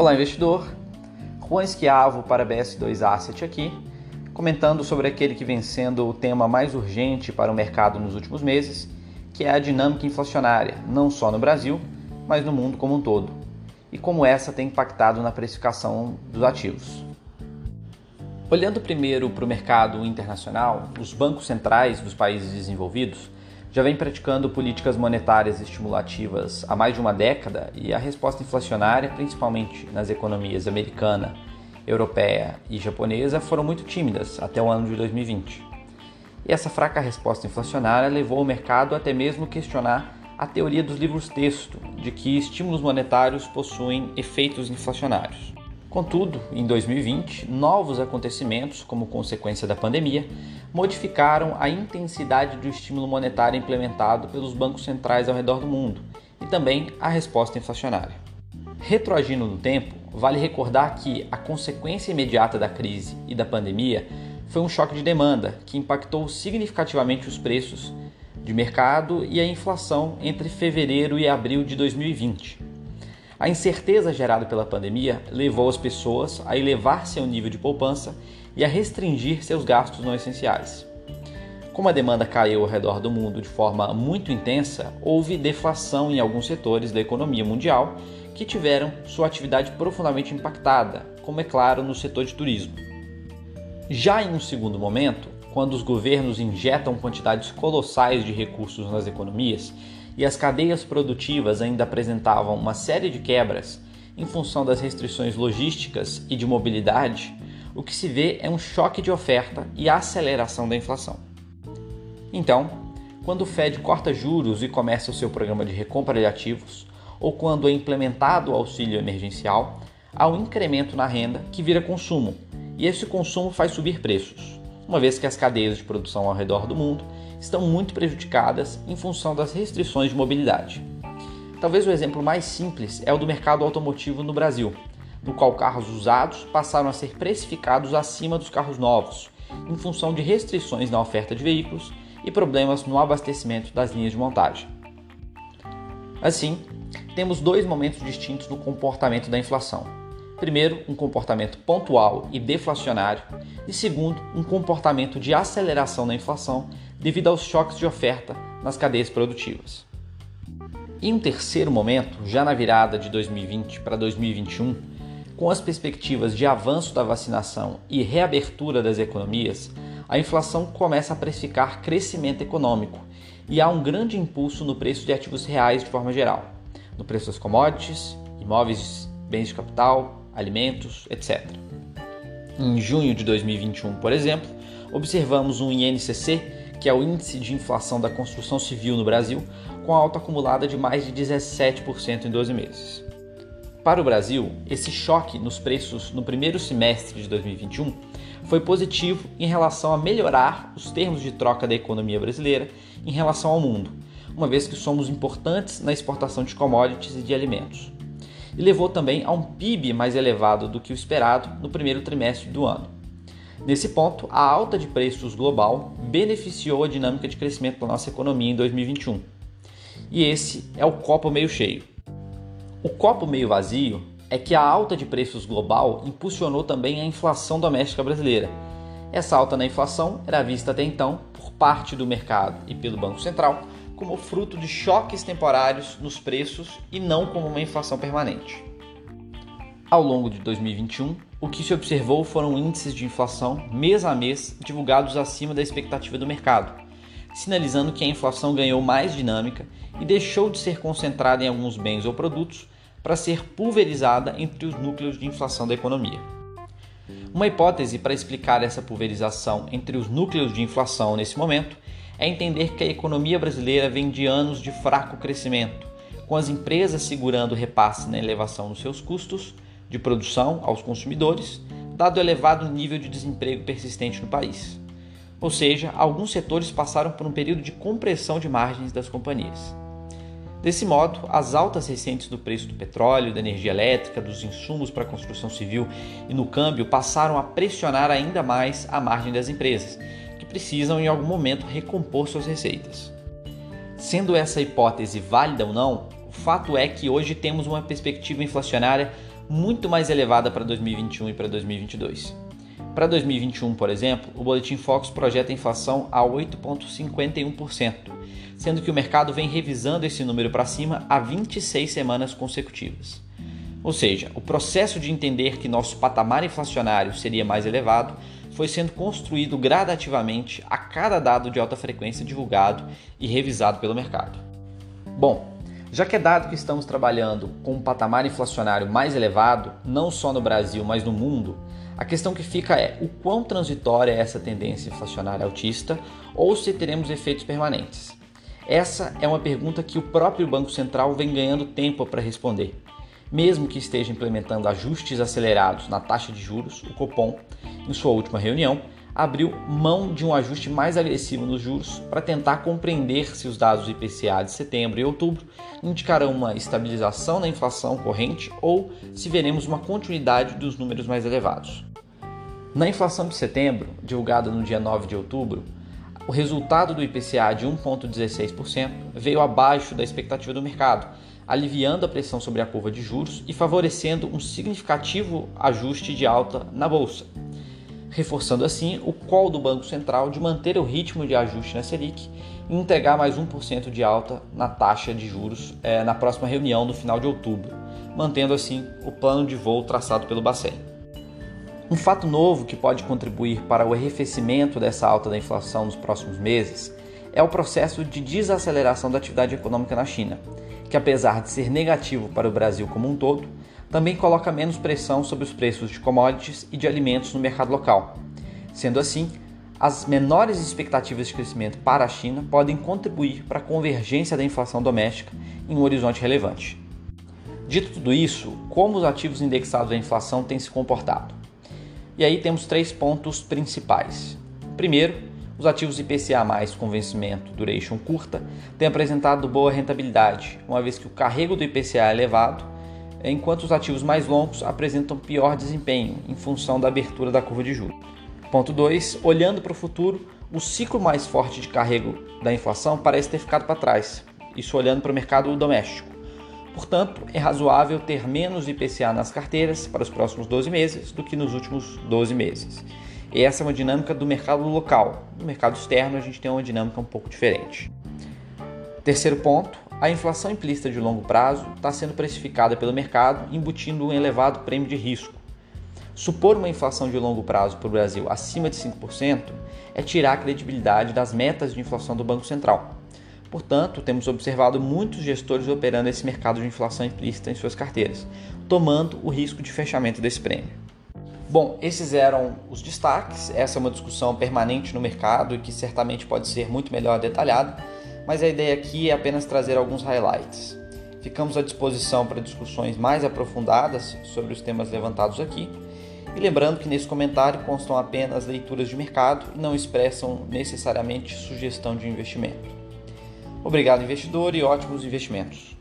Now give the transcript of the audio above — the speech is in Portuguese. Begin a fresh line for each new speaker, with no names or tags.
Olá, investidor. Juan Esquiavo para BS2 Asset aqui, comentando sobre aquele que vem sendo o tema mais urgente para o mercado nos últimos meses, que é a dinâmica inflacionária, não só no Brasil, mas no mundo como um todo, e como essa tem impactado na precificação dos ativos. Olhando primeiro para o mercado internacional, os bancos centrais dos países desenvolvidos já vem praticando políticas monetárias estimulativas há mais de uma década e a resposta inflacionária, principalmente nas economias americana, europeia e japonesa, foram muito tímidas até o ano de 2020. E essa fraca resposta inflacionária levou o mercado até mesmo questionar a teoria dos livros-texto de que estímulos monetários possuem efeitos inflacionários. Contudo, em 2020, novos acontecimentos, como consequência da pandemia, modificaram a intensidade do estímulo monetário implementado pelos bancos centrais ao redor do mundo e também a resposta inflacionária. Retroagindo no tempo, vale recordar que a consequência imediata da crise e da pandemia foi um choque de demanda que impactou significativamente os preços de mercado e a inflação entre fevereiro e abril de 2020. A incerteza gerada pela pandemia levou as pessoas a elevar seu nível de poupança e a restringir seus gastos não essenciais. Como a demanda caiu ao redor do mundo de forma muito intensa, houve deflação em alguns setores da economia mundial que tiveram sua atividade profundamente impactada, como é claro no setor de turismo. Já em um segundo momento, quando os governos injetam quantidades colossais de recursos nas economias e as cadeias produtivas ainda apresentavam uma série de quebras em função das restrições logísticas e de mobilidade, o que se vê é um choque de oferta e aceleração da inflação. Então, quando o Fed corta juros e começa o seu programa de recompra de ativos, ou quando é implementado o auxílio emergencial, há um incremento na renda que vira consumo, e esse consumo faz subir preços uma vez que as cadeias de produção ao redor do mundo estão muito prejudicadas em função das restrições de mobilidade. Talvez o exemplo mais simples é o do mercado automotivo no Brasil, no qual carros usados passaram a ser precificados acima dos carros novos, em função de restrições na oferta de veículos e problemas no abastecimento das linhas de montagem. Assim, temos dois momentos distintos no comportamento da inflação Primeiro, um comportamento pontual e deflacionário, e segundo, um comportamento de aceleração da inflação devido aos choques de oferta nas cadeias produtivas. Em um terceiro momento, já na virada de 2020 para 2021, com as perspectivas de avanço da vacinação e reabertura das economias, a inflação começa a precificar crescimento econômico e há um grande impulso no preço de ativos reais de forma geral, no preço das commodities, imóveis, bens de capital, alimentos, etc. Em junho de 2021, por exemplo, observamos um INCC, que é o Índice de Inflação da Construção Civil no Brasil, com alta acumulada de mais de 17% em 12 meses. Para o Brasil, esse choque nos preços no primeiro semestre de 2021 foi positivo em relação a melhorar os termos de troca da economia brasileira em relação ao mundo, uma vez que somos importantes na exportação de commodities e de alimentos e levou também a um PIB mais elevado do que o esperado no primeiro trimestre do ano. Nesse ponto, a alta de preços global beneficiou a dinâmica de crescimento da nossa economia em 2021. E esse é o copo meio cheio. O copo meio vazio é que a alta de preços global impulsionou também a inflação doméstica brasileira. Essa alta na inflação era vista até então por parte do mercado e pelo Banco Central como fruto de choques temporários nos preços e não como uma inflação permanente. Ao longo de 2021, o que se observou foram índices de inflação mês a mês divulgados acima da expectativa do mercado, sinalizando que a inflação ganhou mais dinâmica e deixou de ser concentrada em alguns bens ou produtos para ser pulverizada entre os núcleos de inflação da economia. Uma hipótese para explicar essa pulverização entre os núcleos de inflação nesse momento é entender que a economia brasileira vem de anos de fraco crescimento, com as empresas segurando repasse na elevação dos seus custos de produção aos consumidores, dado o elevado nível de desemprego persistente no país. Ou seja, alguns setores passaram por um período de compressão de margens das companhias. Desse modo, as altas recentes do preço do petróleo, da energia elétrica, dos insumos para a construção civil e no câmbio passaram a pressionar ainda mais a margem das empresas, precisam em algum momento recompor suas receitas. Sendo essa hipótese válida ou não, o fato é que hoje temos uma perspectiva inflacionária muito mais elevada para 2021 e para 2022. Para 2021, por exemplo, o Boletim Focus projeta a inflação a 8,51%, sendo que o mercado vem revisando esse número para cima há 26 semanas consecutivas. Ou seja, o processo de entender que nosso patamar inflacionário seria mais elevado foi sendo construído gradativamente a cada dado de alta frequência divulgado e revisado pelo mercado. Bom, já que é dado que estamos trabalhando com um patamar inflacionário mais elevado, não só no Brasil, mas no mundo, a questão que fica é o quão transitória é essa tendência inflacionária altista ou se teremos efeitos permanentes. Essa é uma pergunta que o próprio Banco Central vem ganhando tempo para responder mesmo que esteja implementando ajustes acelerados na taxa de juros, o Copom, em sua última reunião, abriu mão de um ajuste mais agressivo nos juros para tentar compreender se os dados do IPCA de setembro e outubro indicarão uma estabilização na inflação corrente ou se veremos uma continuidade dos números mais elevados. Na inflação de setembro, divulgada no dia 9 de outubro, o resultado do IPCA de 1,16% veio abaixo da expectativa do mercado, aliviando a pressão sobre a curva de juros e favorecendo um significativo ajuste de alta na bolsa, reforçando assim o call do Banco Central de manter o ritmo de ajuste na Selic e entregar mais 1% de alta na taxa de juros é, na próxima reunião no final de outubro, mantendo assim o plano de voo traçado pelo Bacen. Um fato novo que pode contribuir para o arrefecimento dessa alta da inflação nos próximos meses é o processo de desaceleração da atividade econômica na China, que apesar de ser negativo para o Brasil como um todo, também coloca menos pressão sobre os preços de commodities e de alimentos no mercado local. Sendo assim, as menores expectativas de crescimento para a China podem contribuir para a convergência da inflação doméstica em um horizonte relevante. Dito tudo isso, como os ativos indexados à inflação têm se comportado? E aí temos três pontos principais. Primeiro, os ativos IPCA+, com vencimento duration curta, têm apresentado boa rentabilidade, uma vez que o carrego do IPCA é elevado, enquanto os ativos mais longos apresentam pior desempenho em função da abertura da curva de juros. Ponto 2. Olhando para o futuro, o ciclo mais forte de carrego da inflação parece ter ficado para trás, isso olhando para o mercado doméstico. Portanto, é razoável ter menos IPCA nas carteiras para os próximos 12 meses do que nos últimos 12 meses. E essa é uma dinâmica do mercado local. No mercado externo, a gente tem uma dinâmica um pouco diferente. Terceiro ponto: a inflação implícita de longo prazo está sendo precificada pelo mercado, embutindo um elevado prêmio de risco. Supor uma inflação de longo prazo para o Brasil acima de 5% é tirar a credibilidade das metas de inflação do Banco Central. Portanto, temos observado muitos gestores operando esse mercado de inflação implícita em suas carteiras, tomando o risco de fechamento desse prêmio. Bom, esses eram os destaques. Essa é uma discussão permanente no mercado e que certamente pode ser muito melhor detalhada, mas a ideia aqui é apenas trazer alguns highlights. Ficamos à disposição para discussões mais aprofundadas sobre os temas levantados aqui. E lembrando que nesse comentário constam apenas leituras de mercado e não expressam necessariamente sugestão de investimento. Obrigado, investidor, e ótimos investimentos.